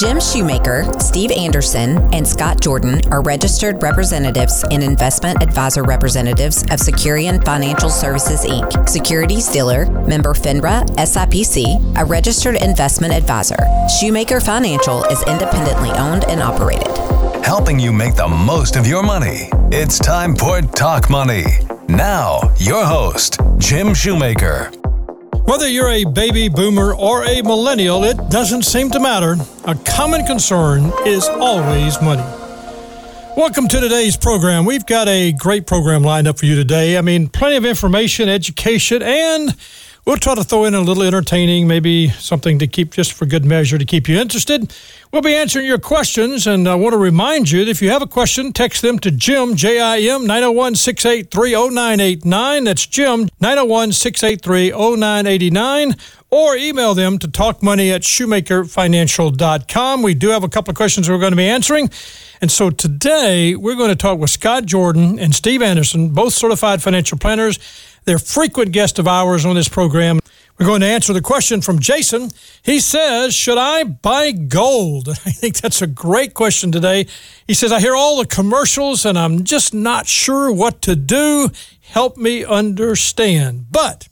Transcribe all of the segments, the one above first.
Jim Shoemaker, Steve Anderson, and Scott Jordan are registered representatives and investment advisor representatives of Securian Financial Services Inc., securities dealer, member FINRA, SIPC, a registered investment advisor. Shoemaker Financial is independently owned and operated. Helping you make the most of your money. It's time for Talk Money. Now, your host, Jim Shoemaker. Whether you're a baby boomer or a millennial, it doesn't seem to matter. A common concern is always money. Welcome to today's program. We've got a great program lined up for you today. I mean, plenty of information, education, and we'll try to throw in a little entertaining, maybe something to keep just for good measure to keep you interested. We'll be answering your questions, and I want to remind you that if you have a question, text them to Jim, J I M, 901 683 0989. That's Jim, 901 683 0989. Or email them to talkmoney at shoemakerfinancial.com. We do have a couple of questions we're going to be answering. And so today we're going to talk with Scott Jordan and Steve Anderson, both certified financial planners. They're frequent guests of ours on this program. We're going to answer the question from Jason. He says, Should I buy gold? I think that's a great question today. He says, I hear all the commercials and I'm just not sure what to do. Help me understand. But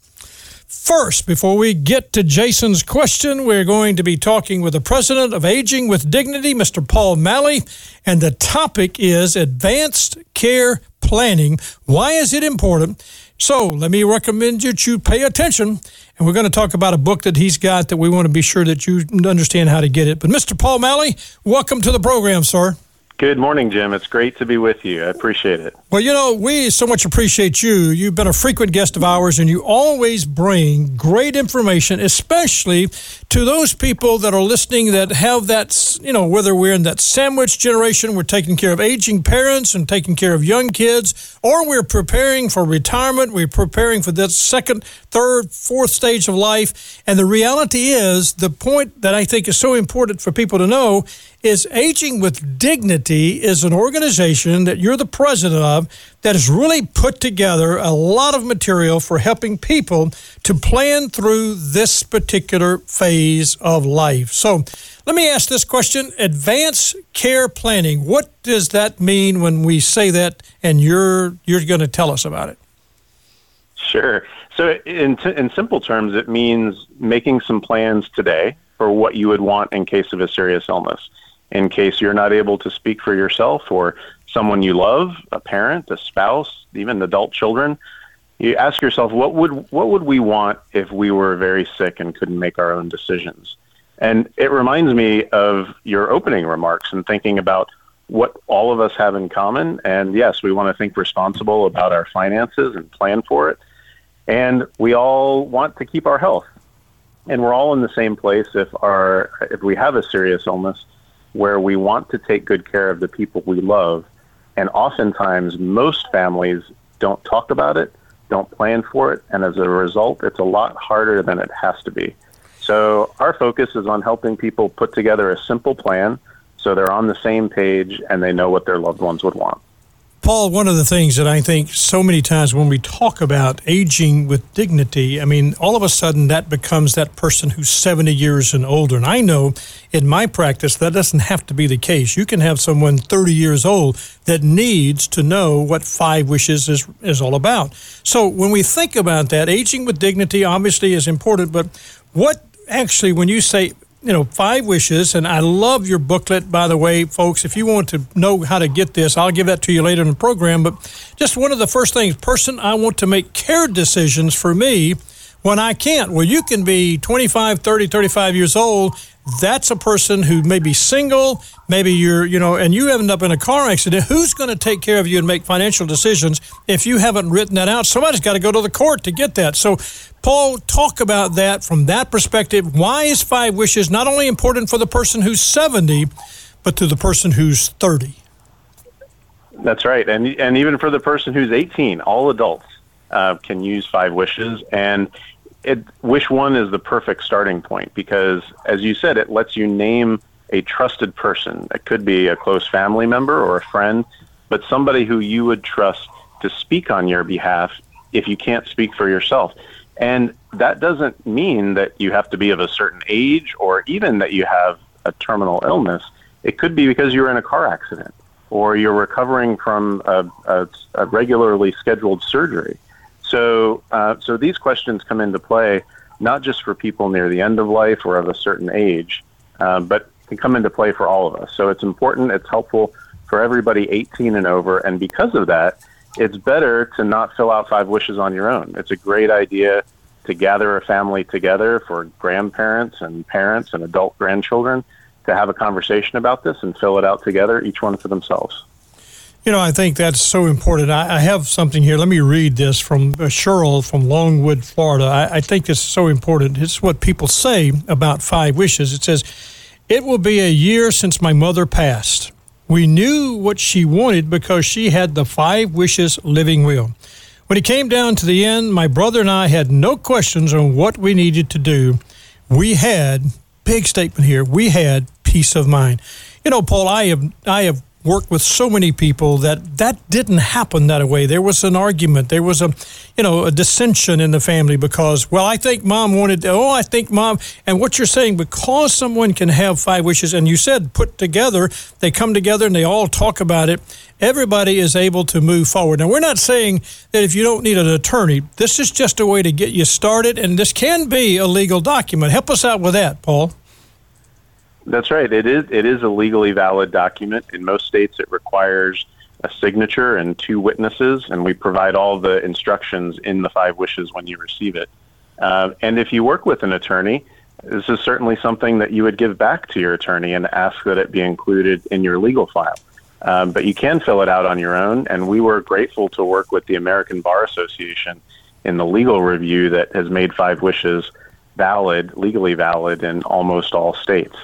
First, before we get to Jason's question, we're going to be talking with the president of Aging with Dignity, Mr. Paul Malley, and the topic is advanced care planning. Why is it important? So, let me recommend that you pay attention and we're going to talk about a book that he's got that we want to be sure that you understand how to get it. But Mr. Paul Malley, welcome to the program, sir. Good morning, Jim. It's great to be with you. I appreciate it. Well, you know, we so much appreciate you. You've been a frequent guest of ours, and you always bring great information, especially to those people that are listening that have that, you know, whether we're in that sandwich generation, we're taking care of aging parents and taking care of young kids, or we're preparing for retirement, we're preparing for that second, third, fourth stage of life. And the reality is, the point that I think is so important for people to know is Aging with Dignity is an organization that you're the president of that has really put together a lot of material for helping people to plan through this particular phase of life. So let me ask this question Advanced care planning. What does that mean when we say that and you're you're going to tell us about it? Sure. So in t- in simple terms it means making some plans today for what you would want in case of a serious illness in case you're not able to speak for yourself or someone you love, a parent, a spouse, even adult children. You ask yourself, what would what would we want if we were very sick and couldn't make our own decisions? And it reminds me of your opening remarks and thinking about what all of us have in common. And yes, we want to think responsible about our finances and plan for it. And we all want to keep our health. And we're all in the same place if our if we have a serious illness where we want to take good care of the people we love. And oftentimes, most families don't talk about it, don't plan for it, and as a result, it's a lot harder than it has to be. So, our focus is on helping people put together a simple plan so they're on the same page and they know what their loved ones would want. Paul, one of the things that I think so many times when we talk about aging with dignity, I mean, all of a sudden that becomes that person who's 70 years and older. And I know in my practice that doesn't have to be the case. You can have someone 30 years old that needs to know what five wishes is, is all about. So when we think about that, aging with dignity obviously is important, but what actually, when you say you know, five wishes, and I love your booklet, by the way, folks. If you want to know how to get this, I'll give that to you later in the program. But just one of the first things, person, I want to make care decisions for me when I can't. Well, you can be 25, 30, 35 years old. That's a person who may be single, maybe you're, you know, and you end up in a car accident. Who's going to take care of you and make financial decisions if you haven't written that out? Somebody's got to go to the court to get that. So, Paul, talk about that from that perspective. Why is five wishes not only important for the person who's 70, but to the person who's 30? That's right. And, and even for the person who's 18, all adults uh, can use five wishes. And it, wish one is the perfect starting point because, as you said, it lets you name a trusted person. It could be a close family member or a friend, but somebody who you would trust to speak on your behalf if you can't speak for yourself. And that doesn't mean that you have to be of a certain age or even that you have a terminal illness, it could be because you're in a car accident or you're recovering from a, a, a regularly scheduled surgery. So, uh, so these questions come into play not just for people near the end of life or of a certain age, uh, but can come into play for all of us. So it's important. It's helpful for everybody 18 and over, and because of that, it's better to not fill out five wishes on your own. It's a great idea to gather a family together for grandparents and parents and adult grandchildren to have a conversation about this and fill it out together, each one for themselves. You know, I think that's so important. I, I have something here. Let me read this from uh, Cheryl from Longwood, Florida. I, I think this is so important. It's what people say about five wishes. It says, It will be a year since my mother passed. We knew what she wanted because she had the five wishes living will. When it came down to the end, my brother and I had no questions on what we needed to do. We had, big statement here, we had peace of mind. You know, Paul, I have I have worked with so many people that that didn't happen that way. There was an argument. There was a, you know, a dissension in the family because, well, I think mom wanted, oh, I think mom. And what you're saying, because someone can have five wishes, and you said put together, they come together and they all talk about it, everybody is able to move forward. Now, we're not saying that if you don't need an attorney, this is just a way to get you started, and this can be a legal document. Help us out with that, Paul. That's right. It is it is a legally valid document. In most states, it requires a signature and two witnesses, and we provide all the instructions in the five wishes when you receive it. Uh, and if you work with an attorney, this is certainly something that you would give back to your attorney and ask that it be included in your legal file. Um, but you can fill it out on your own, and we were grateful to work with the American Bar Association in the legal review that has made Five Wishes valid, legally valid in almost all states.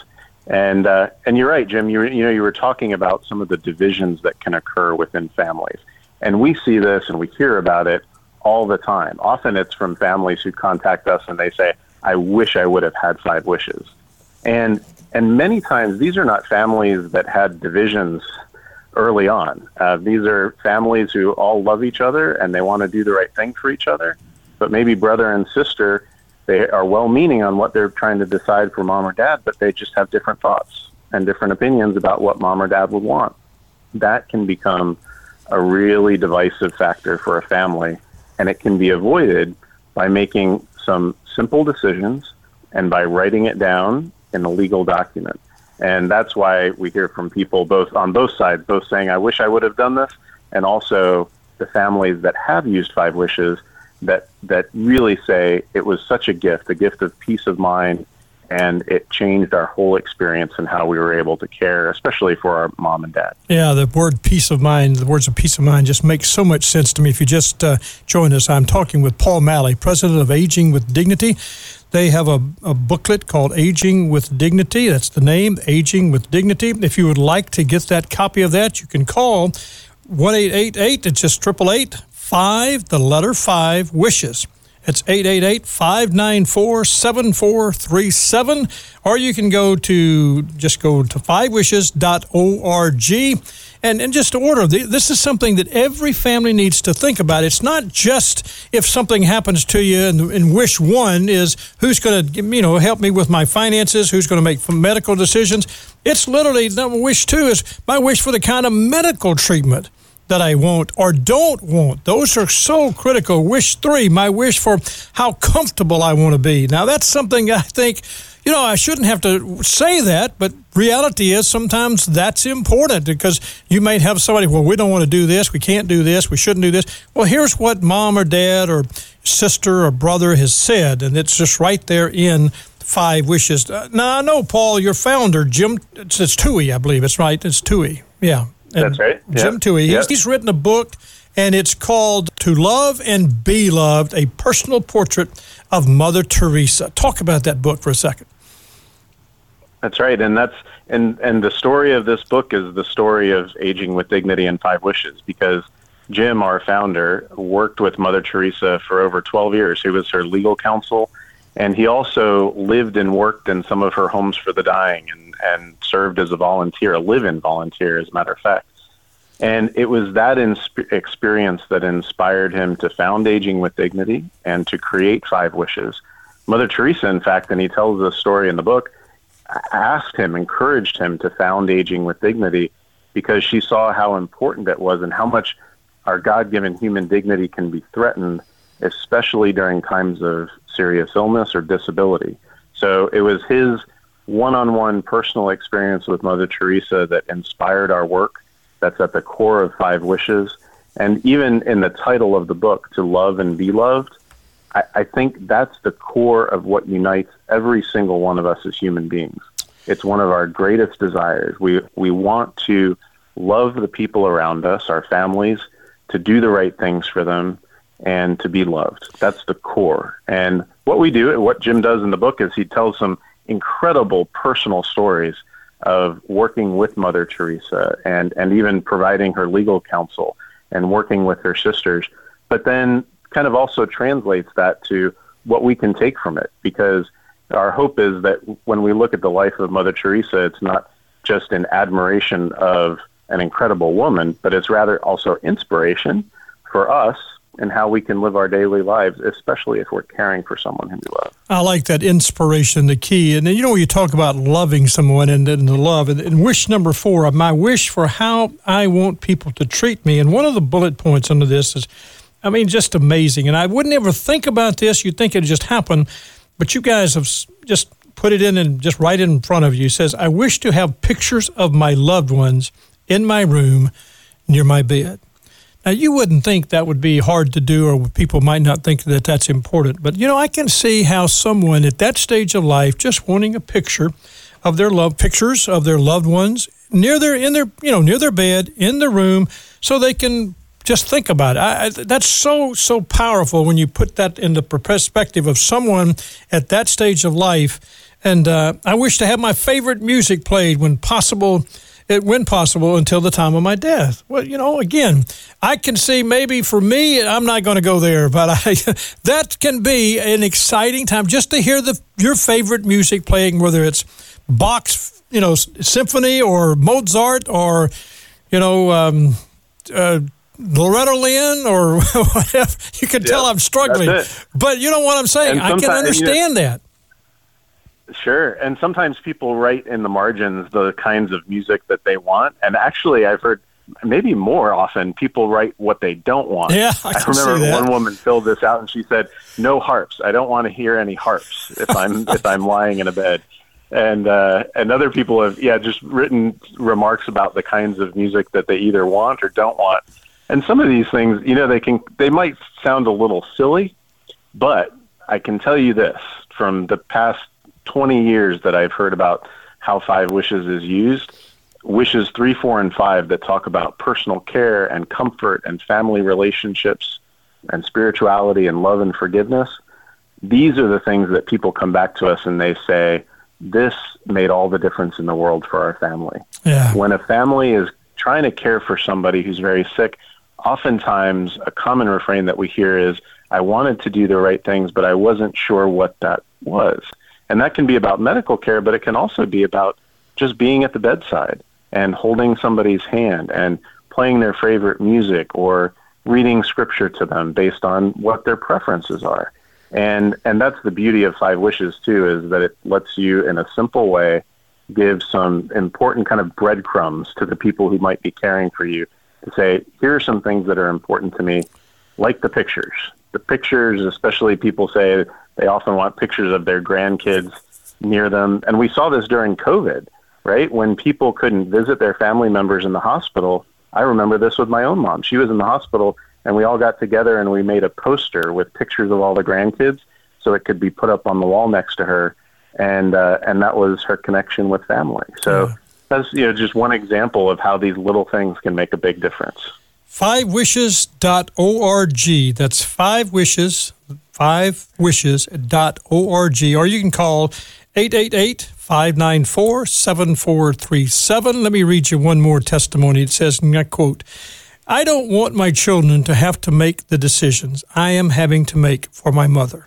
And uh, and you're right, Jim. You you know you were talking about some of the divisions that can occur within families, and we see this and we hear about it all the time. Often it's from families who contact us and they say, "I wish I would have had five wishes," and and many times these are not families that had divisions early on. Uh, these are families who all love each other and they want to do the right thing for each other, but maybe brother and sister they are well meaning on what they're trying to decide for mom or dad, but they just have different thoughts and different opinions about what mom or dad would want. That can become a really divisive factor for a family, and it can be avoided by making some simple decisions and by writing it down in a legal document. And that's why we hear from people both on both sides, both saying, I wish I would have done this, and also the families that have used Five Wishes that that really say it was such a gift, a gift of peace of mind, and it changed our whole experience and how we were able to care, especially for our mom and dad. Yeah, the word peace of mind, the words of peace of mind just make so much sense to me. If you just uh, join us, I'm talking with Paul Malley, president of Aging with Dignity. They have a, a booklet called Aging with Dignity. That's the name, Aging with Dignity. If you would like to get that copy of that, you can call 1 888, it's just 888 five, the letter five, wishes. It's 888 594 7437. Or you can go to just go to fivewishes.org and, and just order. This is something that every family needs to think about. It's not just if something happens to you and, and wish one is who's going to you know help me with my finances, who's going to make medical decisions. It's literally wish two is my wish for the kind of medical treatment that I want or don't want. Those are so critical. Wish three, my wish for how comfortable I want to be. Now, that's something I think, you know, I shouldn't have to say that, but reality is sometimes that's important because you might have somebody, well, we don't want to do this, we can't do this, we shouldn't do this. Well, here's what mom or dad or sister or brother has said, and it's just right there in five wishes. Uh, now, I know, Paul, your founder, Jim, it's, it's Towey, I believe. It's right. It's Towey. Yeah. That's right. Jim yep. Towey. Yep. He's, he's written a book, and it's called To Love and Be Loved A Personal Portrait of Mother Teresa. Talk about that book for a second. That's right. And that's and and the story of this book is the story of aging with dignity and five wishes because Jim, our founder, worked with Mother Teresa for over 12 years. He was her legal counsel, and he also lived and worked in some of her homes for the dying and and served as a volunteer, a live-in volunteer, as a matter of fact. And it was that insp- experience that inspired him to found Aging with Dignity and to create Five Wishes. Mother Teresa, in fact, and he tells this story in the book, asked him, encouraged him to found Aging with Dignity because she saw how important it was and how much our God given human dignity can be threatened, especially during times of serious illness or disability. So it was his one on one personal experience with Mother Teresa that inspired our work. That's at the core of Five Wishes. And even in the title of the book, To Love and Be Loved, I, I think that's the core of what unites every single one of us as human beings. It's one of our greatest desires. We, we want to love the people around us, our families, to do the right things for them, and to be loved. That's the core. And what we do, what Jim does in the book, is he tells some incredible personal stories of working with Mother Teresa and, and even providing her legal counsel and working with her sisters. But then kind of also translates that to what we can take from it because our hope is that when we look at the life of Mother Teresa, it's not just an admiration of an incredible woman, but it's rather also inspiration for us and how we can live our daily lives, especially if we're caring for someone who we love. I like that inspiration, the key. And then, you know, you talk about loving someone and, and the love, and, and wish number four, my wish for how I want people to treat me. And one of the bullet points under this is, I mean, just amazing. And I wouldn't ever think about this. You'd think it just happened, but you guys have just put it in and just right in front of you. It says, I wish to have pictures of my loved ones in my room near my bed. Now, you wouldn't think that would be hard to do, or people might not think that that's important. But, you know, I can see how someone at that stage of life just wanting a picture of their love, pictures of their loved ones near their, in their, you know, near their bed, in the room, so they can just think about it. I, I, that's so, so powerful when you put that in the perspective of someone at that stage of life. And uh, I wish to have my favorite music played when possible it, when possible, until the time of my death. Well, you know, again, I can see maybe for me, I'm not going to go there, but I, that can be an exciting time just to hear the your favorite music playing, whether it's Bach's, you know, symphony or Mozart or, you know, um, uh, Loretta Lynn or whatever. You can yep, tell I'm struggling, but you know what I'm saying. I can understand that. Sure. And sometimes people write in the margins the kinds of music that they want. And actually, I've heard maybe more often people write what they don't want. Yeah, I, I remember one woman filled this out and she said, "No harps. I don't want to hear any harps if I'm if I'm lying in a bed." And uh, and other people have yeah just written remarks about the kinds of music that they either want or don't want. And some of these things, you know, they can they might sound a little silly, but I can tell you this from the past 20 years that I've heard about how Five Wishes is used. Wishes 3, 4, and 5 that talk about personal care and comfort and family relationships and spirituality and love and forgiveness. These are the things that people come back to us and they say, This made all the difference in the world for our family. Yeah. When a family is trying to care for somebody who's very sick, oftentimes a common refrain that we hear is, I wanted to do the right things, but I wasn't sure what that was. And that can be about medical care, but it can also be about just being at the bedside and holding somebody's hand and playing their favorite music or reading scripture to them based on what their preferences are. And and that's the beauty of Five Wishes too is that it lets you in a simple way give some important kind of breadcrumbs to the people who might be caring for you to say, here are some things that are important to me, like the pictures. The pictures, especially people say they often want pictures of their grandkids near them. And we saw this during COVID, right? When people couldn't visit their family members in the hospital. I remember this with my own mom. She was in the hospital, and we all got together and we made a poster with pictures of all the grandkids so it could be put up on the wall next to her. And, uh, and that was her connection with family. So yeah. that's you know, just one example of how these little things can make a big difference. Fivewishes.org. That's five wishes, fivewishes.org, or you can call 888 594 7437. Let me read you one more testimony. It says, and I quote, I don't want my children to have to make the decisions I am having to make for my mother.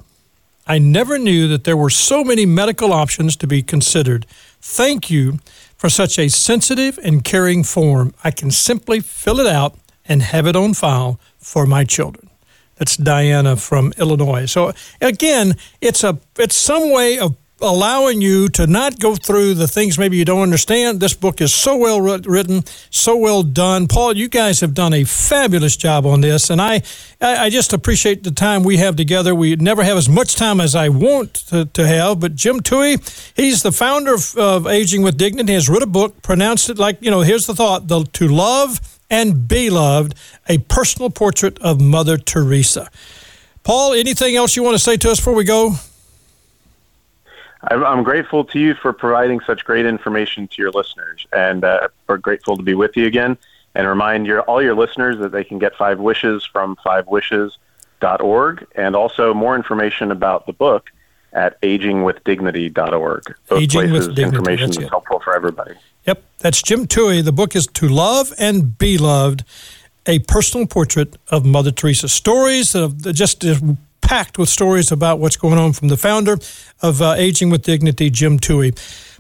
I never knew that there were so many medical options to be considered. Thank you for such a sensitive and caring form. I can simply fill it out and have it on file for my children. That's Diana from Illinois. So again, it's a it's some way of allowing you to not go through the things maybe you don't understand. This book is so well written, so well done. Paul, you guys have done a fabulous job on this, and I, I just appreciate the time we have together. We never have as much time as I want to, to have, but Jim Towey, he's the founder of, of Aging with Dignity, has written a book, pronounced it like, you know, here's the thought, the, to love and be loved, a personal portrait of Mother Teresa. Paul, anything else you want to say to us before we go? I'm grateful to you for providing such great information to your listeners, and uh, we're grateful to be with you again. And remind your all your listeners that they can get Five Wishes from fivewishes.org, and also more information about the book at agingwithdignity.org. Both Aging places, with Dignity. information that's helpful for everybody. Yep, that's Jim Towey. The book is To Love and Be Loved, a personal portrait of Mother Teresa. Stories of just packed with stories about what's going on from the founder of uh, Aging with Dignity, Jim Towey.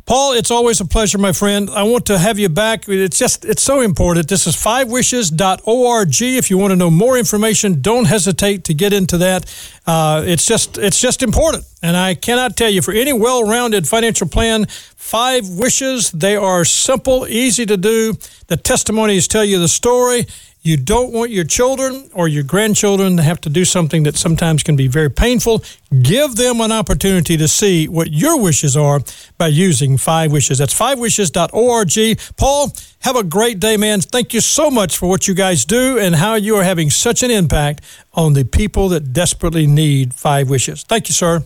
Paul, it's always a pleasure, my friend. I want to have you back. It's just, it's so important. This is fivewishes.org. If you want to know more information, don't hesitate to get into that. Uh, it's just, it's just important. And I cannot tell you for any well-rounded financial plan, five wishes, they are simple, easy to do. The testimonies tell you the story. You don't want your children or your grandchildren to have to do something that sometimes can be very painful. Give them an opportunity to see what your wishes are by using Five Wishes. That's fivewishes.org. Paul, have a great day, man. Thank you so much for what you guys do and how you are having such an impact on the people that desperately need Five Wishes. Thank you, sir.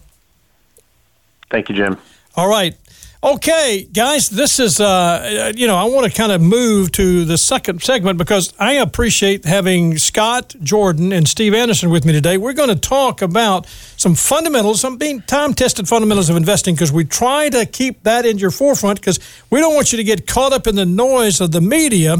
Thank you, Jim. All right. Okay, guys, this is, uh, you know, I want to kind of move to the second segment because I appreciate having Scott Jordan and Steve Anderson with me today. We're going to talk about some fundamentals, some being time tested fundamentals of investing because we try to keep that in your forefront because we don't want you to get caught up in the noise of the media.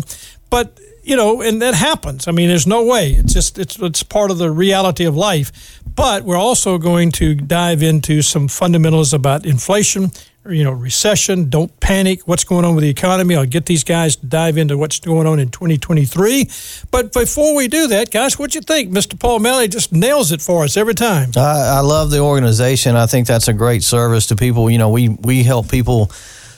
But you know, and that happens. I mean, there's no way. It's just it's it's part of the reality of life. But we're also going to dive into some fundamentals about inflation, you know, recession. Don't panic. What's going on with the economy? I'll get these guys to dive into what's going on in 2023. But before we do that, guys, what you think? Mr. Paul Malley just nails it for us every time. I, I love the organization. I think that's a great service to people. You know, we we help people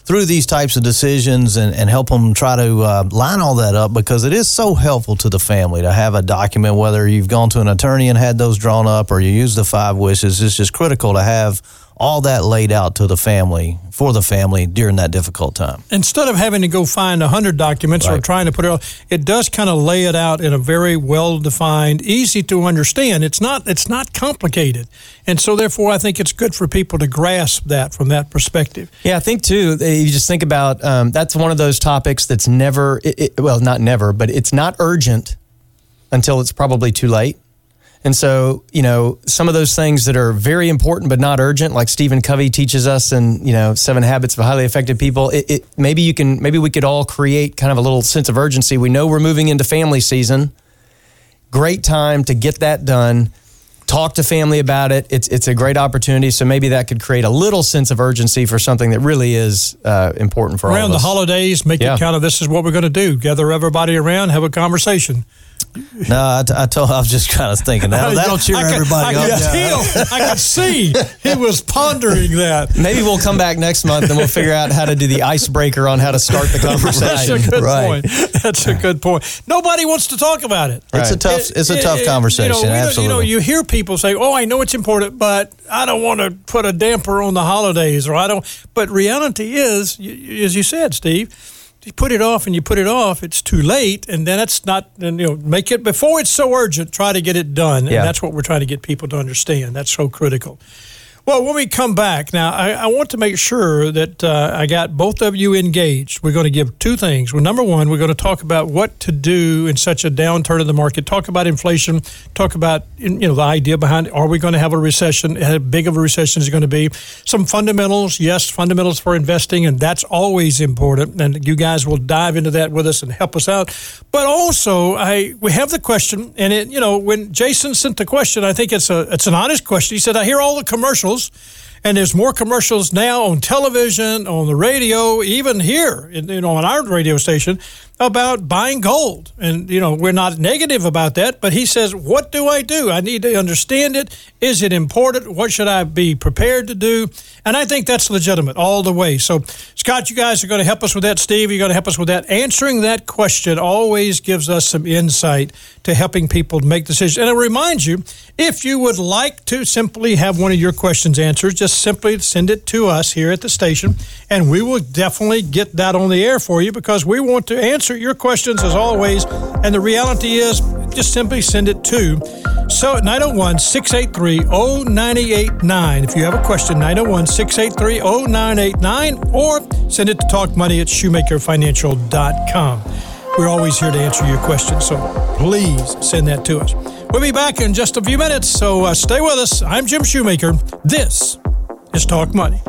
through these types of decisions and, and help them try to uh, line all that up because it is so helpful to the family to have a document, whether you've gone to an attorney and had those drawn up or you use the five wishes. It's just critical to have all that laid out to the family for the family during that difficult time. Instead of having to go find a hundred documents right. or trying to put it all, it does kind of lay it out in a very well defined, easy to understand. It's not it's not complicated, and so therefore I think it's good for people to grasp that from that perspective. Yeah, I think too. You just think about um, that's one of those topics that's never it, it, well not never, but it's not urgent until it's probably too late. And so, you know, some of those things that are very important but not urgent, like Stephen Covey teaches us in, you know, Seven Habits of Highly Effective People, it, it, maybe you can, maybe we could all create kind of a little sense of urgency. We know we're moving into family season. Great time to get that done. Talk to family about it. It's it's a great opportunity. So maybe that could create a little sense of urgency for something that really is uh, important for around all of the holidays. Make Yeah. it kind of this is what we're going to do: gather everybody around, have a conversation. No, I, t- I told I was just kind of thinking that'll, that'll cheer I could, everybody I up. could feel, I could see he was pondering that. Maybe we'll come back next month and we'll figure out how to do the icebreaker on how to start the That's a conversation. good Right. point. That's a good point. Nobody wants to talk about it. It's a Right. tough it's a tough it- conversation. You know, absolutely. you know, you hear people say, "Oh, I know it's important, but I don't want to put a damper on the holidays," or I don't. But reality is, y- y- as you said, Steve, you put it off and you put it off. It's too late, and then it's not. And you know, make it before it's so urgent. Try to get it done, Yeah. and that's what we're trying to get people to understand. That's so critical. Well, when we come back, now I, I want to make sure that uh, I got both of you engaged. We're going to give two things. Well, number one, we're going to talk about what to do in such a downturn of the market. Talk about inflation. Talk about you know the idea behind are we going to have a recession? How big of a recession is it going to be? Some fundamentals, yes, fundamentals for investing, and that's always important. And you guys will dive into that with us and help us out. But also, I we have the question, and it you know when Jason sent the question, I think it's a it's an honest question. He said, "I hear all the commercials." And there's more commercials now on television, on the radio, even here, you know, on our radio station about buying gold. And, you know, we're not negative about that, but he says, What do I do? I need to understand it. Is it important? What should I be prepared to do? And I think that's legitimate all the way. So, Scott, you guys are going to help us with that. Steve, you're going to help us with that. Answering that question always gives us some insight to helping people make decisions. And it reminds you, if you would like to simply have one of your questions answered, just simply send it to us here at the station, and we will definitely get that on the air for you because we want to answer your questions as always. And the reality is, just simply send it to so at 901 683 0989. If you have a question, 901 683 0989 or send it to talkmoney at shoemakerfinancial.com. We're always here to answer your questions, so please send that to us. We'll be back in just a few minutes, so uh, stay with us. I'm Jim Shoemaker. This is Talk Money.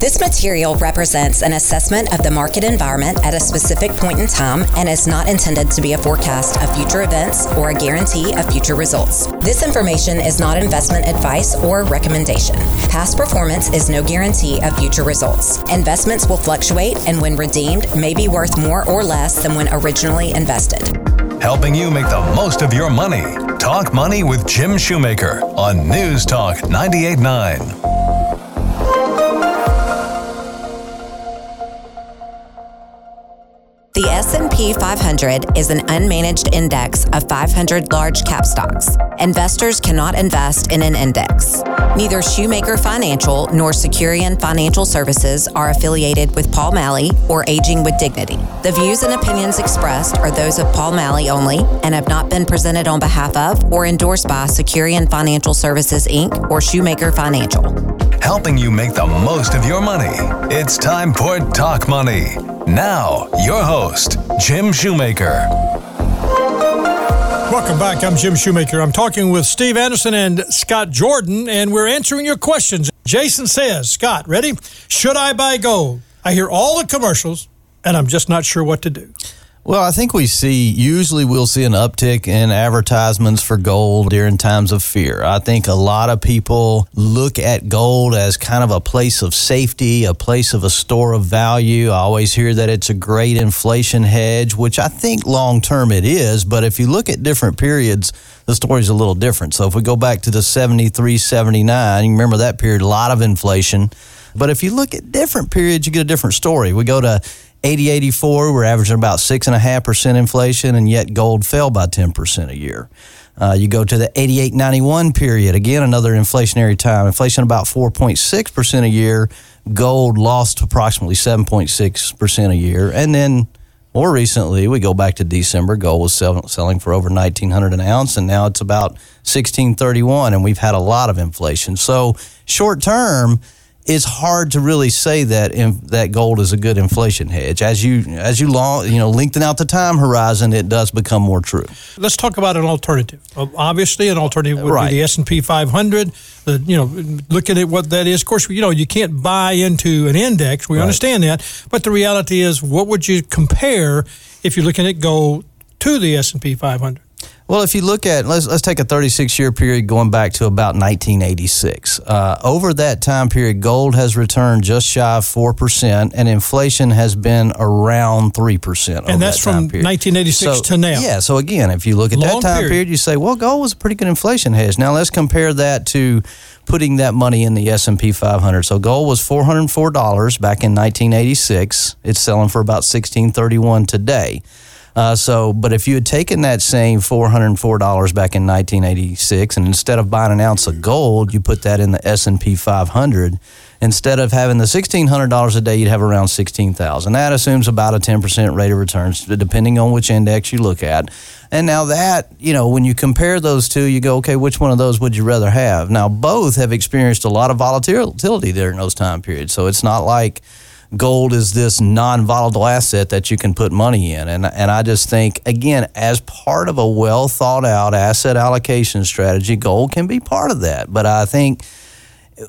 This material represents an assessment of the market environment at a specific point in time and is not intended to be a forecast of future events or a guarantee of future results. This information is not investment advice or recommendation. Past performance is no guarantee of future results. Investments will fluctuate and when redeemed may be worth more or less than when originally invested. Helping you make the most of your money. Talk Money with Jim Shoemaker on News Talk 989. The S&P 500 is an unmanaged index of 500 large cap stocks. Investors cannot invest in an index. Neither Shoemaker Financial nor Securian Financial Services are affiliated with Paul Malley or Aging with Dignity. The views and opinions expressed are those of Paul Malley only and have not been presented on behalf of or endorsed by Securian Financial Services Inc. or Shoemaker Financial. Helping you make the most of your money. It's time for Talk Money. Now, your host, Jim Shoemaker. Welcome back. I'm Jim Shoemaker. I'm talking with Steve Anderson and Scott Jordan, and we're answering your questions. Jason says, Scott, ready? Should I buy gold? I hear all the commercials, and I'm just not sure what to do. Well, I think we see, usually we'll see an uptick in advertisements for gold during times of fear. I think a lot of people look at gold as kind of a place of safety, a place of a store of value. I always hear that it's a great inflation hedge, which I think long term it is. But if you look at different periods, the story's a little different. So if we go back to the 73, 79, you remember that period, a lot of inflation. But if you look at different periods, you get a different story. We go to 80 84, we're averaging about 6.5% inflation, and yet gold fell by 10% a year. Uh, you go to the 8891 period, again, another inflationary time. Inflation about 4.6% a year. Gold lost approximately 7.6% a year. And then more recently, we go back to December. Gold was sell- selling for over 1900 an ounce, and now it's about 1631, and we've had a lot of inflation. So, short term, it's hard to really say that in, that gold is a good inflation hedge. As you as you long you know lengthen out the time horizon, it does become more true. Let's talk about an alternative. Obviously, an alternative would right. be the S and P 500. The you know looking at what that is. Of course, you know you can't buy into an index. We right. understand that, but the reality is, what would you compare if you're looking at gold to the S and P 500? Well, if you look at let's let's take a 36 year period going back to about 1986. Uh, over that time period, gold has returned just shy of four percent, and inflation has been around three percent. And that's that from 1986 so, to now. Yeah. So again, if you look at Long that time period. period, you say, well, gold was a pretty good inflation hedge. Now let's compare that to putting that money in the S&P 500. So gold was $404 back in 1986. It's selling for about 1631 today. Uh, so, but if you had taken that same $404 back in 1986 and instead of buying an ounce of gold, you put that in the S&P 500, instead of having the $1,600 a day, you'd have around 16000 That assumes about a 10% rate of returns, depending on which index you look at. And now that, you know, when you compare those two, you go, okay, which one of those would you rather have? Now, both have experienced a lot of volatility during those time periods. So it's not like gold is this non-volatile asset that you can put money in. And and I just think again as part of a well thought out asset allocation strategy gold can be part of that. But I think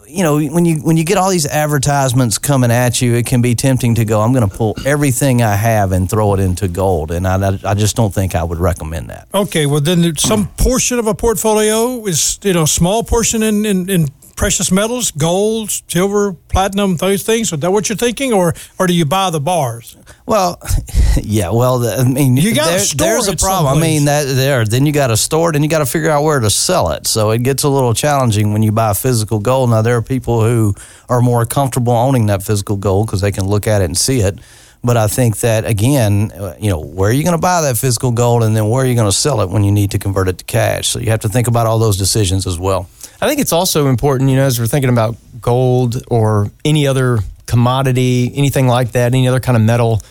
you know when you when you get all these advertisements coming at you it can be tempting to go I'm going to pull everything I have and throw it into gold. And I, I just don't think I would recommend that. Okay well then some portion of a portfolio is you know small portion in, in, in precious metals, gold, silver, platinum, those things? Is that what you're thinking, or or do you buy the bars? Well, yeah. Well, the- I mean, You gotta there- there's a problem. I mean, that there. Then you got to store it, and you got to figure out where to sell it. So it gets a little challenging when you buy physical gold. Now there are people who are more comfortable owning that physical gold because they can look at it and see it. But I think that again, uh, you know, where are you going to buy that physical gold, and then where are you going to sell it when you need to convert it to cash? So you have to think about all those decisions as well. I think it's also important, you know, as we're thinking about gold or any other commodity, anything like that, any other kind of metal,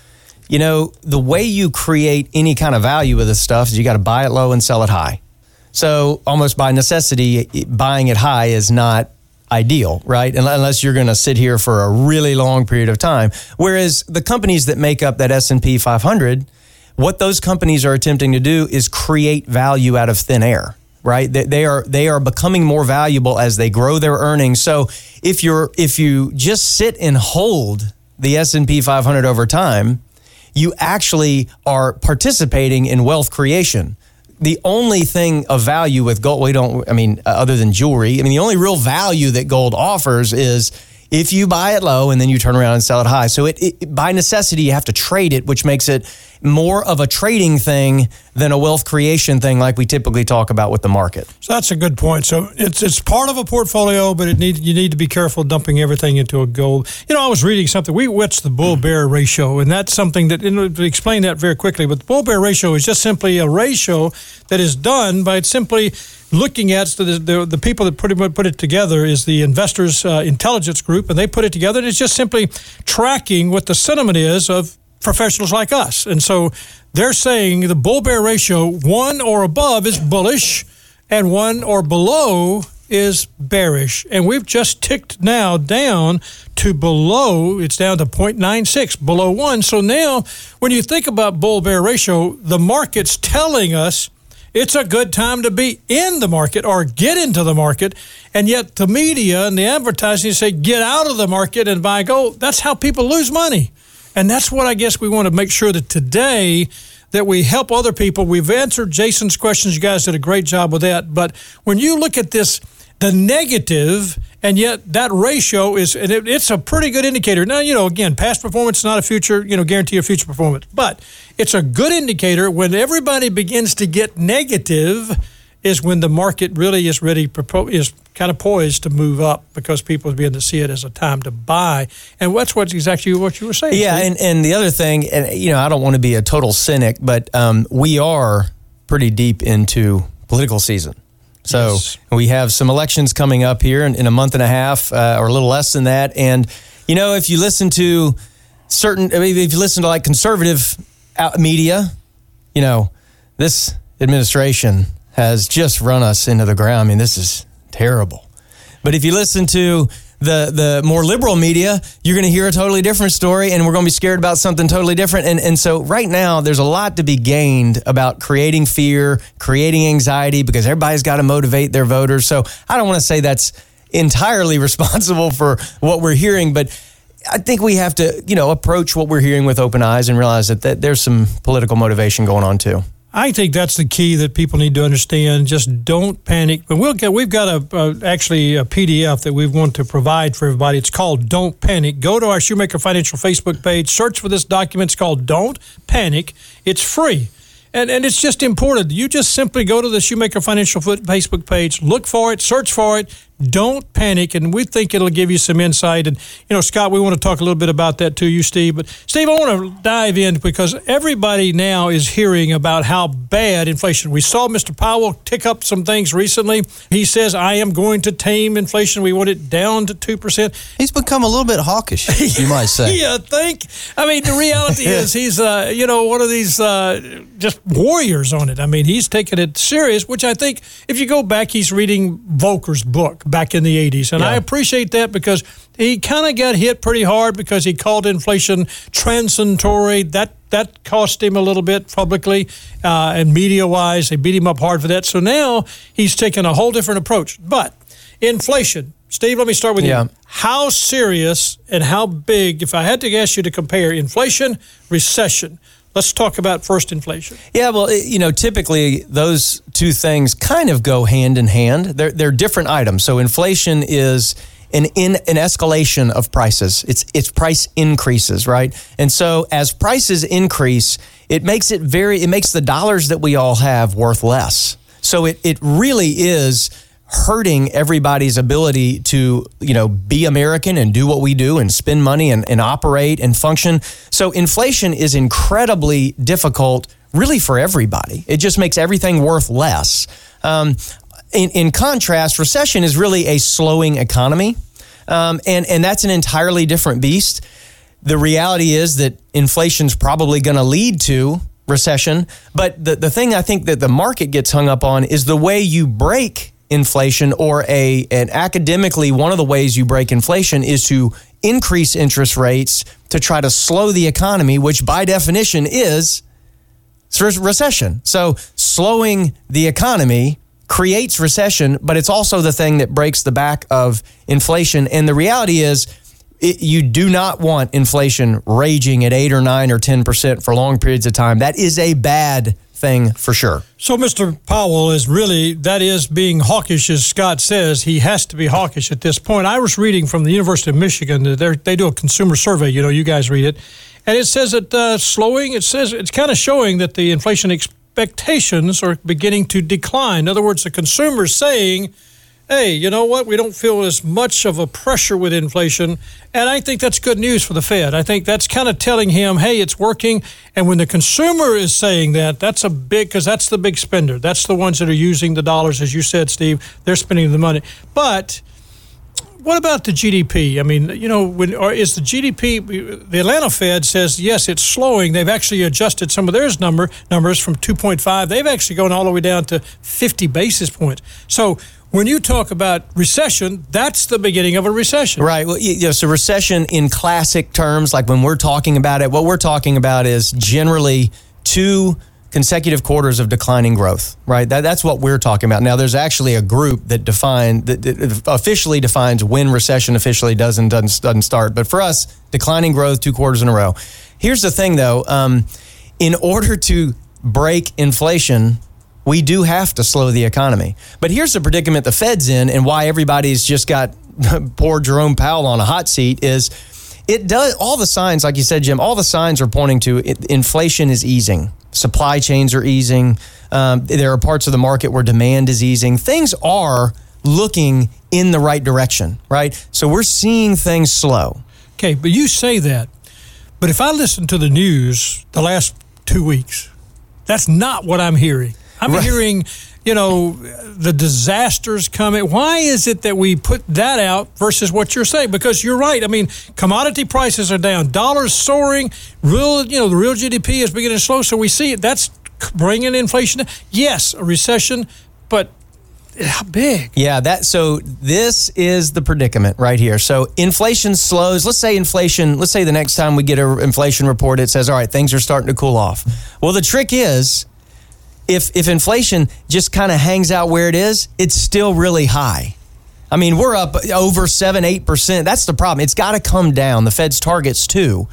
you know, the way you create any kind of value with this stuff is you got to buy it low and sell it high. So almost by necessity, buying it high is not ideal, right? Unless you're going to sit here for a really long period of time. Whereas the companies that make up that S&P 500, what those companies are attempting to do is create value out of thin air right they, are they are becoming more valuable as they grow their earnings so if you're if you just sit and hold the S&P 500 over time you actually are participating in wealth creation the only thing of value with gold we don't i mean uh, other than jewelry i mean the only real value that gold offers is if you buy it low and then you turn around and sell it high so it, it by necessity you have to trade it which makes it more of a trading thing than a wealth creation thing like we typically talk about with the market So that's a good point. So it's it's part of a portfolio, but it need you need to be careful dumping everything into a gold. You know, I was reading something. We what's the bull mm-hmm. bear ratio, and that's something that you know, explain that very quickly. But the bull bear ratio is just simply a ratio that is done by simply looking at the, the the people that put it put it together is the investors uh, intelligence group, and they put it together. And it's just simply tracking what the sentiment is of professionals like us. And so they're saying the bull bear ratio, one or above, is bullish, and one or below is bearish. And we've just ticked now down to below, it's down to 0.96, below one. So now, when you think about bull bear ratio, the market's telling us it's a good time to be in the market or get into the market. And yet the media and the advertising say get out of the market and buy gold. That's how people lose money. And that's what I guess we want to make sure that today that we help other people. We've answered Jason's questions. You guys did a great job with that. But when you look at this, the negative, and yet that ratio is, and it, it's a pretty good indicator. Now, you know, again, past performance is not a future, you know, guarantee of future performance, but it's a good indicator when everybody begins to get negative is when the market really is ready, is kind of poised to move up because people begin to see it as a time to buy. And that's what exactly what you were saying. Yeah, and, and the other thing, and you know, I don't want to be a total cynic, but um, we are pretty deep into political season. So Yes. we have some elections coming up here in, in a month and a half, uh, or a little less than that. And you know, if you listen to certain, I mean, if you listen to like conservative media, you know, this administration has just run us into the ground. I mean, this is terrible. But if you listen to the the more liberal media, you're going to hear a totally different story, and we're going to be scared about something totally different. And and so right now, there's a lot to be gained about creating fear, creating anxiety, because everybody's got to motivate their voters. So I don't want to say that's entirely responsible for what we're hearing, but I think we have to, you know, approach what we're hearing with open eyes and realize that, that there's some political motivation going on too. I think that's the key that people need to understand. Just don't panic. But we'll get. We've got a, a actually a PDF that we want to provide for everybody. It's called "Don't Panic." Go to our Shoemaker Financial Facebook page. Search for this document. It's called "Don't Panic." It's free. And, and it's just important. You just simply go to the Shoemaker Financial Facebook page, look for it, search for it. Don't panic, and we think it'll give you some insight. And you know, Scott, we want to talk a little bit about that to you, Steve. But Steve, I want to dive in because everybody now is hearing about how bad inflation. We saw Mr. Powell tick up some things recently. He says, "I am going to tame inflation. We want it down to two percent." He's become a little bit hawkish, you might say. Yeah, think. I mean, the reality is he's, uh, you know, one of these uh, just warriors on it. I mean, he's taking it serious, which I think if you go back, he's reading Volcker's book back in the 80s. And I appreciate that because he kind of got hit pretty hard because he called inflation transitory. That that cost him a little bit publicly uh, and media wise. They beat him up hard for that. So now he's taking a whole different approach. But inflation, Steve, let me start with Yeah. you. How serious and how big, if I had to ask you to compare inflation, recession, Let's talk about first inflation. Yeah, well, you know, typically those two things kind of go hand in hand. They're they're different items. So inflation is an in an escalation of prices. It's it's price increases, right? And so as prices increase, it makes it very it makes the dollars that we all have worth less. So it it really is hurting everybody's ability to you know be american and do what we do and spend money and, and operate and function. So inflation is incredibly difficult really for everybody. It just makes everything worth less. Um, in, in contrast recession is really a slowing economy um, and, and that's an entirely different beast. The reality is that inflation's probably going to lead to recession but the, the thing i think that the market gets hung up on is the way you break inflation or a an academically one of the ways you break inflation is to increase interest rates to try to slow the economy which by definition is recession. So slowing the economy creates recession but it's also the thing that breaks the back of inflation. And the reality is it, you do not want inflation raging at 8 or 9 or 10% for long periods of time. That is a bad thing for sure. So, Mr. Powell is really, that is being hawkish, as Scott says. He has to be hawkish at this point. I was reading from the University of Michigan, they do a consumer survey, you know, you guys read it, and it says that uh, slowing, it says it's kind of showing that the inflation expectations are beginning to decline. In other words, the consumer's saying, hey, you know what? We don't feel as much of a pressure with inflation. And I think that's good news for the Fed. I think that's kind of telling him, hey, it's working. And when the consumer is saying that, that's a big, because that's the big spender. That's the ones that are using the dollars, as you said, Steve. They're spending the money. But what about the GDP? I mean, you know, when or is the GDP? The Atlanta Fed says yes, it's slowing. They've actually adjusted some of theirs number numbers from 2.5. They've actually gone all the way down to 50 basis points. So when you talk about recession, that's the beginning of a recession. Right. Well, yeah, so recession in classic terms, like when we're talking about it, what we're talking about is generally two consecutive quarters of declining growth, right? That, that's what we're talking about. Now, there's actually a group that define that, that officially defines when recession officially doesn't doesn't doesn't start. But for us, declining growth two quarters in a row. Here's the thing, though. Um, in order to break inflation, we do have to slow the economy. But here's the predicament the Fed's in and why everybody's just got poor Jerome Powell on a hot seat is it does all the signs like you said Jim all the signs are pointing to it, inflation is easing. Supply chains are easing. Um, there are parts of the market where demand is easing. Things are looking in the right direction right? So we're seeing things slow. Okay but you say that but if i listen to the news the last two weeks that's not what i'm hearing I'm right. hearing, you know, the disasters coming. Why is it that we put that out versus what you're saying? Because you're right. I mean, commodity prices are down, dollars soaring, real, you know, the real GDP is beginning to slow. So we see it. That's bringing inflation. Yes, a recession, but how big? Yeah, that so this is the predicament right here. So inflation slows. Let's say inflation, let's say the next time we get an inflation report it says all right, things are starting to cool off. Well, the trick is if if inflation just kind of hangs out where it is, it's still really high. I mean, we're up over seven, eight percent. That's the problem. It's got to come down. The Fed's targets two,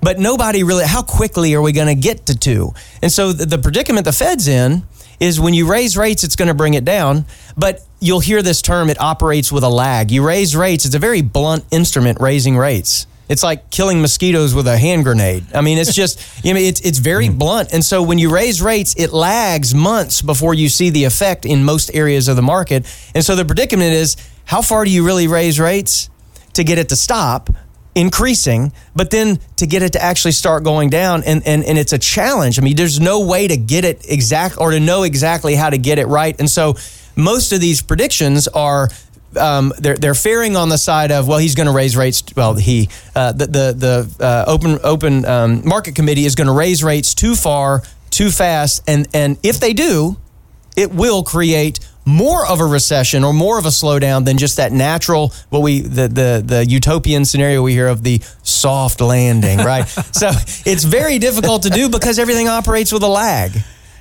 but nobody really. How quickly are we going to get to two? And so the, the predicament the Fed's in is when you raise rates, it's going to bring it down. But you'll hear this term: it operates with a lag. You raise rates; it's a very blunt instrument, raising rates. It's like killing mosquitoes with a hand grenade. I mean, it's just, you know, it's, it's very mm. blunt. And so when you raise rates, it lags months before you see the effect in most areas of the market. And so the predicament is how far do you really raise rates to get it to stop? increasing, but then to get it to actually start going down, and, and, and it's a challenge. I mean, there's no way to get it exact or to know exactly how to get it right. And so most of these predictions are um, they're they're faring on the side of well he's going to raise rates well he uh, the the, the uh, open open um, market committee is going to raise rates too far too fast and and if they do it will create more of a recession or more of a slowdown than just that natural what we the the the utopian scenario we hear of the soft landing right? So it's very difficult to do because everything operates with a lag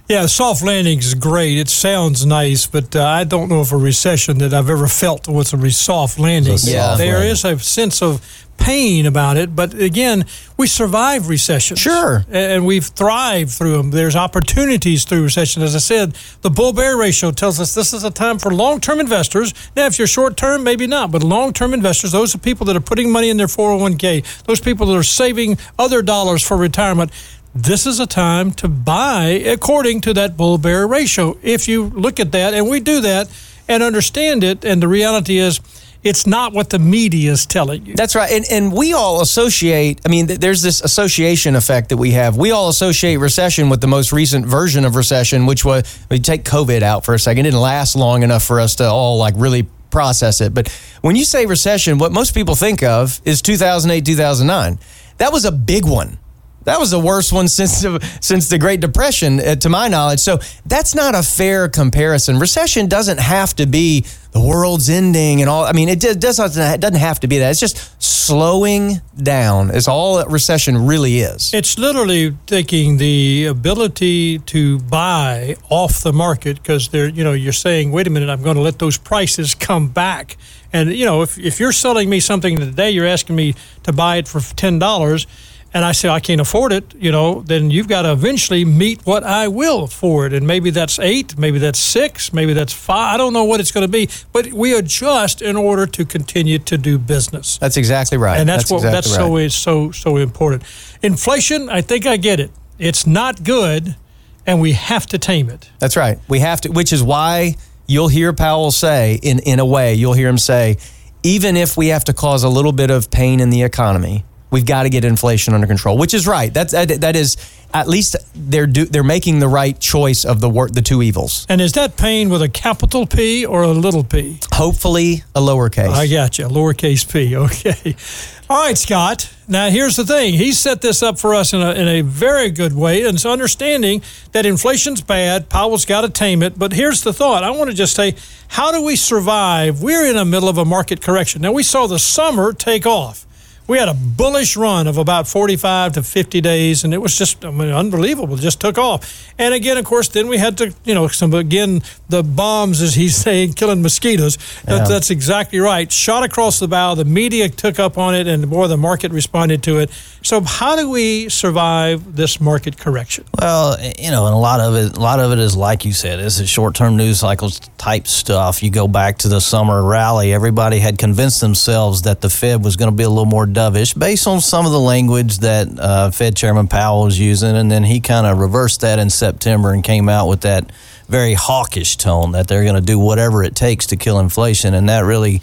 Yeah, soft landing is great. It sounds nice, but uh, I don't know if a recession that I've ever felt was a soft landing. Yeah, there landing. is a sense of pain about it, but again, we survive recessions. Sure. And we've thrived through them. There's opportunities through recession. As I said, the bull bear ratio tells us this is a time for long term investors. Now, if you're short term, maybe not, but long term investors, those are people that are putting money in their 401k, those people that are saving other dollars for retirement. This is a time to buy according to that bull bear ratio. If you look at that, and we do that and understand it, and the reality is, it's not what the media is telling you. That's right. And, and we all associate, I mean, th- there's this association effect that we have. We all associate recession with the most recent version of recession, which was, we take COVID out for a second. It didn't last long enough for us to all like really process it. But when you say recession, what most people think of is 2008, 2009. That was a big one. That was the worst one since the, since the Great Depression, uh, to my knowledge. So that's not a fair comparison. Recession doesn't have to be the world's ending and all. I mean, it do- does not, doesn't have to be that. It's just slowing down. Is all that recession really is. It's literally taking the ability to buy off the market because they're, you know, you're saying, wait a minute, I'm going to let those prices come back. And, you know, if, if you're selling me something today, you're asking me to buy it for $10 and I say I can't afford it, you know, then you've got to eventually meet what I will afford. And maybe that's eight, maybe that's six, maybe that's five. I don't know what it's going to be, but we adjust in order to continue to do business That's exactly right. and that's, what exactly that's right. so is so so important. Inflation, I think I get it. It's not good, and we have to tame it. That's right. We have to, which is why you'll hear Powell say, in, in a way, you'll hear him say, even if we have to cause a little bit of pain in the economy, we've got to get inflation under control. Which is right. That's that, that is at least they're do, they're making the right choice of the wor- the two evils. And is that pain with a capital P or a little p? Hopefully, a lowercase. I got you, lowercase p. Okay. All right, Scott. Now here's the thing. He set this up for us in a, in a very good way, and it's understanding that inflation's bad. Powell's got to tame it. But here's the thought. I want to just say, how do we survive? We're in the middle of a market correction. Now we saw the summer take off. We had a bullish run of about 45 to 50 days, and it was just I mean, unbelievable. It just took off. And again, of course, then we had to, you know, some again the bombs, as he's saying, killing mosquitoes. That, Yeah. That's exactly right. Shot across the bow. The media took up on it, and boy, the market responded to it. So, how do we survive this market correction? Well, you know, and a lot of it, a lot of it is like you said, this a short-term news cycles type stuff. You go back to the summer rally; everybody had convinced themselves that the Fed was going to be a little more dovish, based on some of the language that uh, Fed Chairman Powell was using, and then he kind of reversed that in September and came out with that very hawkish tone that they're going to do whatever it takes to kill inflation, and that really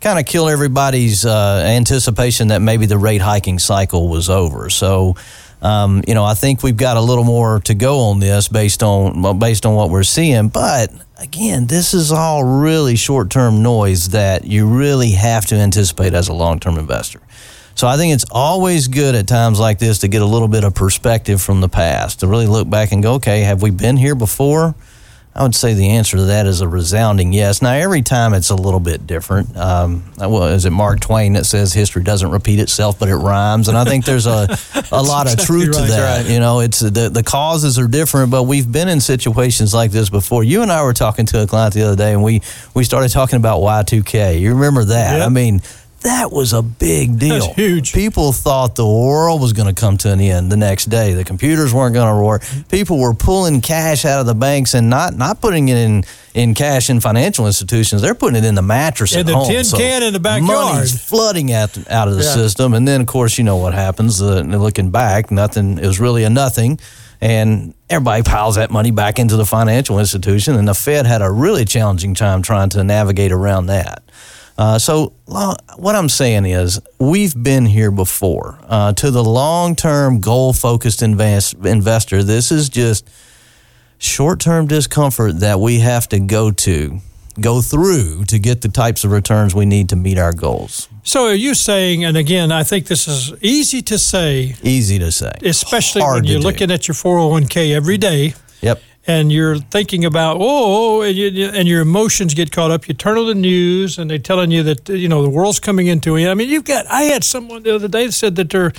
kind of killed everybody's uh, anticipation that maybe the rate hiking cycle was over. So, um, you know, I think we've got a little more to go on this based on based on what we're seeing. But again, this is all really short term noise that you really have to anticipate as a long term investor. So I think it's always good at times like this to get a little bit of perspective from the past to really look back and go, okay, have we been here before? I would say the answer to that is a resounding yes. Now, every time it's a little bit different. Um, well, is it Mark Twain that says history doesn't repeat itself, but it rhymes? And I think there's a, a lot of exactly truth to right. that. You know, it's the, the causes are different, but we've been in situations like this before. You and I were talking to a client the other day, and we, we started talking about Y2K. You remember that? Yep. I mean, that was a big deal. That's huge. People thought the world was going to come to an end the next day. The computers weren't going to work. People were pulling cash out of the banks and not not putting it in in cash in financial institutions. They're putting it in the mattress In at the home. tin can in the backyard. Money's flooding out out of the Yeah. system, and then of course you know what happens. Uh, looking back, nothing. It was really a nothing. And everybody piles that money back into the financial institution, and the Fed had a really challenging time trying to navigate around that. Uh, so, what I'm saying is, we've been here before. Uh, to the long term, goal focused invest- investor, this is just short term discomfort that we have to go to, go through to get the types of returns we need to meet our goals. So, are you saying, and again, I think this is easy to say, Easy to say. especially Hard when you're do. looking at your 401k every day. Yep. And you're thinking about oh, and, you, and your emotions get caught up. You turn on the news, and they're telling you that you know the world's coming into it. I mean, you've got. I had someone the other day that said that they're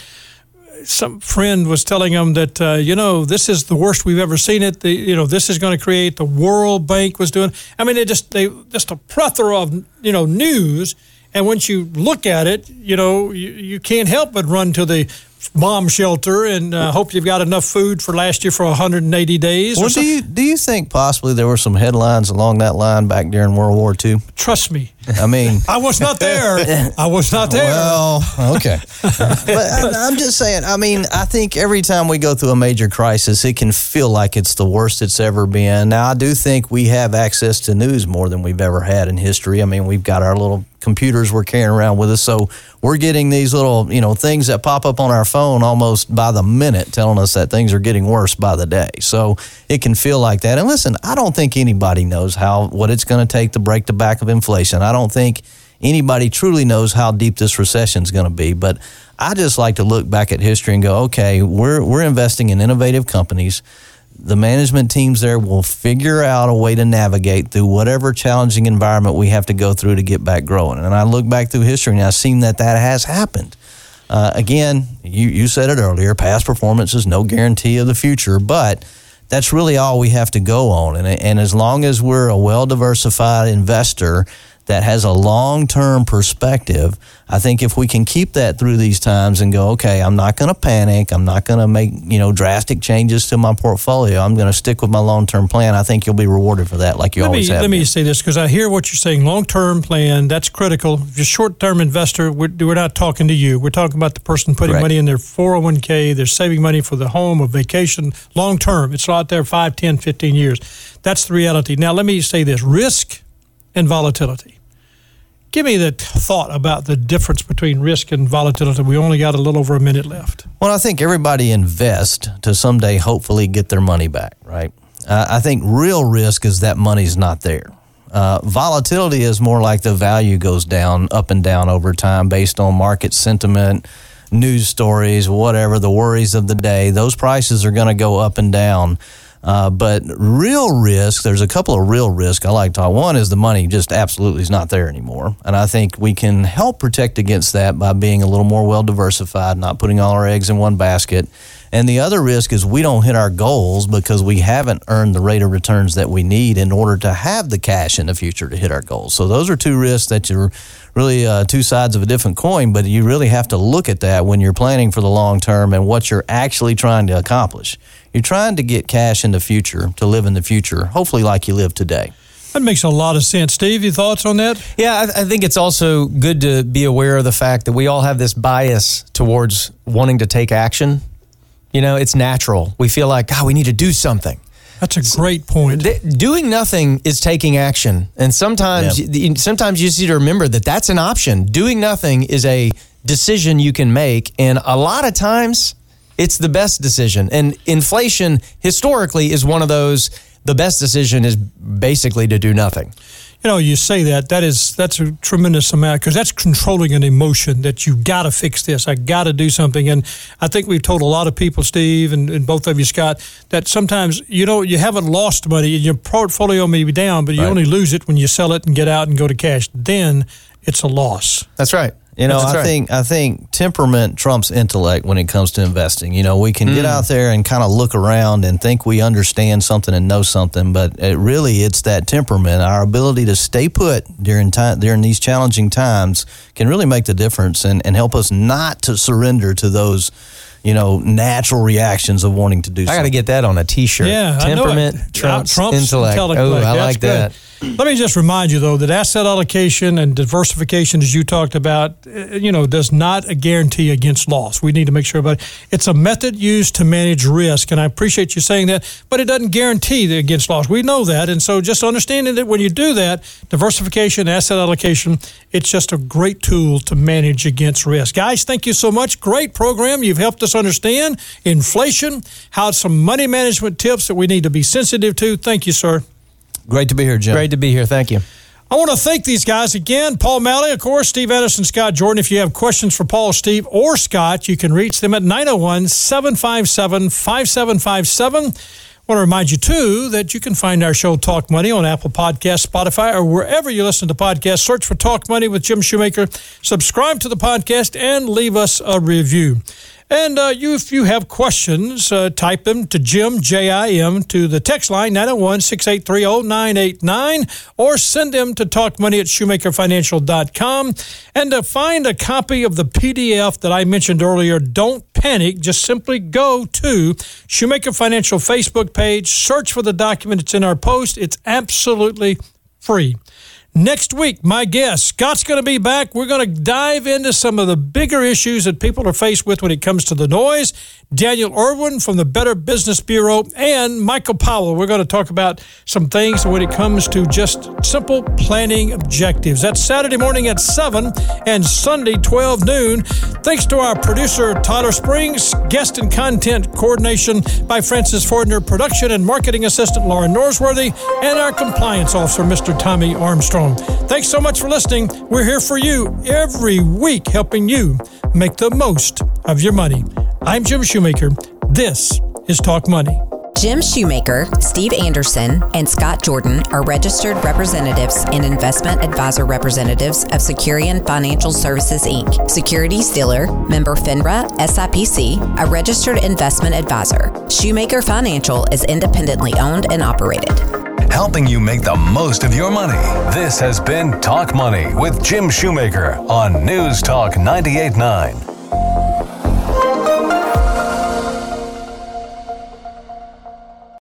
some friend was telling him that uh, you know this is the worst we've ever seen it. The, you know this is going to create. The World Bank was doing. I mean, it just they just a plethora of you know news. And once you look at it, you know you, you can't help but run to the bomb shelter and uh, hope you've got enough food for last year for 180 days. Well, do you do you think possibly there were some headlines along that line back during World War II? Trust me. I mean, I was not there. I was not there. Well, okay. but I, I'm just saying. I mean, I think every time we go through a major crisis, it can feel like it's the worst it's ever been. Now, I do think we have access to news more than we've ever had in history. I mean, we've got our little computers we're carrying around with us, so we're getting these little, you know, things that pop up on our phone almost by the minute, telling us that things are getting worse by the day. So it can feel like that. And listen, I don't think anybody knows how what it's going to take to break the back of inflation. I don't think anybody truly knows how deep this recession is going to be. But I just like to look back at history and go, okay, we're we're investing in innovative companies. The management teams there will figure out a way to navigate through whatever challenging environment we have to go through to get back growing. And I look back through history and I've seen that that has happened. Uh, again, you, you said it earlier past performance is no guarantee of the future, but that's really all we have to go on. And, and as long as we're a well diversified investor that has a long term perspective, I think if we can keep that through these times and go, okay, I'm not going to panic. I'm not going to make, you know, drastic changes to my portfolio. I'm going to stick with my long term plan. I think you'll be rewarded for that like you let always me, have. Let me say this because I hear what you're saying. Long term plan, that's critical. If you're a short term investor, we're, we're not talking to you. We're talking about the person putting Correct. money in their 401k. They're saving money for the home or vacation long term. It's out there 5, 10, 15 years. That's the reality. Now, let me say this risk and volatility. Give me the thought about the difference between risk and volatility. We only got a little over a minute left. Well, I think everybody invests to someday hopefully get their money back, right? Uh, I think real risk is that money's not there. Uh, volatility is more like the value goes down, up and down over time based on market sentiment, news stories, whatever, the worries of the day. Those prices are going to go up and down. Uh, but real risk, there's a couple of real risk I like to talk. One is the money just absolutely is not there anymore. And I think we can help protect against that by being a little more well diversified, not putting all our eggs in one basket. And the other risk is we don't hit our goals because we haven't earned the rate of returns that we need in order to have the cash in the future to hit our goals. So those are two risks that you're really uh, two sides of a different coin, but you really have to look at that when you're planning for the long term and what you're actually trying to accomplish. You're trying to get cash in the future to live in the future, hopefully like you live today. That makes a lot of sense. Steve, your thoughts on that? Yeah, I, I think it's also good to be aware of the fact that we all have this bias towards wanting to take action. You know, it's natural. We feel like, God, we need to do something. That's a great point. Th- doing nothing is taking action, and sometimes, you, sometimes you just need to remember that that's an option. Doing nothing is a decision you can make, and a lot of times, it's the best decision. And inflation historically is one of those. The best decision is basically to do nothing. you know, you say that that is that's a tremendous amount because that's controlling an emotion that you got to fix this. I got to do something, and I think we've told a lot of people, Steve, and, and both of you, Scott, that sometimes you know you haven't lost money. Your portfolio may be down, but you Right. only lose it when you sell it and get out and go to cash. Then it's a loss. That's right. You know, That's I think I think temperament trumps intellect when it comes to investing. You know, we can Hmm. get out there and kind of look around and think we understand something and know something, but it really it's that temperament, our ability to stay put during time during these challenging times can really make the difference and, and help us not to surrender to those, you know, natural reactions of wanting to do I got to get that on a T-shirt. Yeah, I know temperament it. trumps, Out- intellect. Oh, I That's like good. Let me just remind you, though, that asset allocation and diversification, as you talked about, uh, you know, does not a guarantee against loss. We need to make sure about it. It's a method used to manage risk, and I appreciate you saying that, but it doesn't guarantee against loss. We know that, and so just understanding that when you do that, diversification, asset allocation, it's just a great tool to manage against risk. Guys, thank you so much. Great program. You've helped us understand inflation, how some money management tips that we need to be sensitive to. Thank you, sir. Great to be here, Jim. Great to be here. Thank you. I want to thank these guys again. Paul Malley, of course, Steve Anderson, Scott Jordan. If you have questions for Paul, Steve, or Scott, you can reach them at 901 757 5757. I want to remind you, too, that you can find our show Talk Money on Apple Podcasts, Spotify, or wherever you listen to podcasts. Search for Talk Money with Jim Shoemaker. Subscribe to the podcast and leave us a review. And uh, you, if you have questions, uh, type them to Jim, J I M, to the text line 901 683 0989 or send them to talkmoney at shoemakerfinancial.com. And to find a copy of the PDF that I mentioned earlier, don't panic. Just simply go to Shoemaker Financial Facebook page, search for the document. It's in our post. It's absolutely free. Next week, my guest, Scott's going to be back. We're going to dive into some of the bigger issues that people are faced with when it comes to the noise. Daniel Irwin from the Better Business Bureau and Michael Powell. We're going to talk about some things when it comes to just simple planning objectives. That's Saturday morning at 7 and Sunday 12 noon. Thanks to our producer, Tyler Springs, guest and content coordination by Francis Fordner, production and marketing assistant, Lauren Norsworthy, and our compliance officer, Mr. Tommy Armstrong. Thanks so much for listening. We're here for you every week, helping you make the most of your money. I'm Jim Shoemaker. This is Talk Money. Jim Shoemaker, Steve Anderson, and Scott Jordan are registered representatives and investment advisor representatives of Securian Financial Services Inc., securities dealer, member FINRA, SIPC, a registered investment advisor. Shoemaker Financial is independently owned and operated helping you make the most of your money. This has been Talk Money with Jim Shoemaker on News Talk 989.